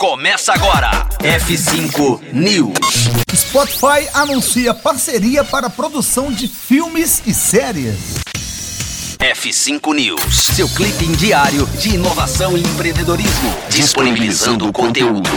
Começa agora. F5 News. Spotify anuncia parceria para produção de filmes e séries. F5 News. Seu clipe diário de inovação e empreendedorismo. Disponibilizando o conteúdo.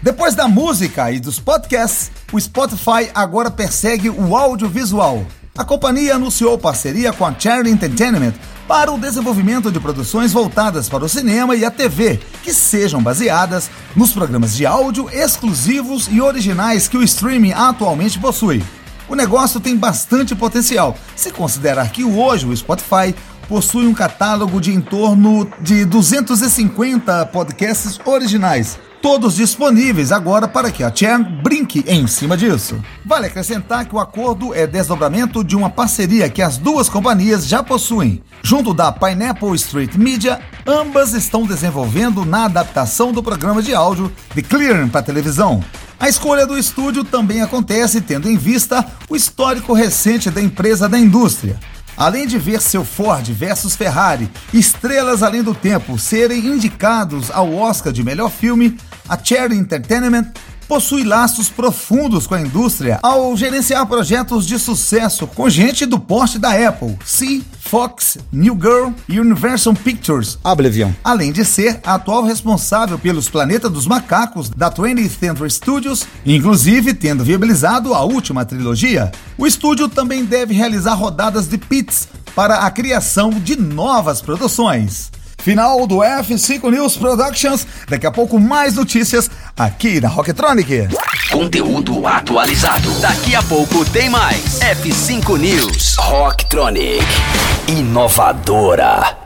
Depois da música e dos podcasts, o Spotify agora persegue o audiovisual. A companhia anunciou parceria com a Cherry Entertainment para o desenvolvimento de produções voltadas para o cinema e a TV, que sejam baseadas nos programas de áudio exclusivos e originais que o streaming atualmente possui. O negócio tem bastante potencial, se considerar que hoje o Spotify possui um catálogo de em torno de 250 podcasts originais, todos disponíveis agora para que a Chen brinque em cima disso. Vale acrescentar que o acordo é desdobramento de uma parceria que as duas companhias já possuem. Junto da Pineapple Street Media, ambas estão desenvolvendo na adaptação do programa de áudio The Clearing para televisão. A escolha do estúdio também acontece tendo em vista o histórico recente da empresa da indústria. Além de ver seu Ford versus Ferrari, Estrelas Além do Tempo serem indicados ao Oscar de melhor filme, a Cherry Entertainment possui laços profundos com a indústria ao gerenciar projetos de sucesso com gente do porte da Apple, C, Fox, New Girl e Universal Pictures, Oblivion. Além de ser a atual responsável pelos Planeta dos Macacos da 20th Century Studios, inclusive tendo viabilizado a última trilogia. O estúdio também deve realizar rodadas de pits para a criação de novas produções. Final do F5 News Productions. Daqui a pouco mais notícias aqui na Rocktronic. Conteúdo atualizado. Daqui a pouco tem mais. F5 News. Rocktronic. Inovadora.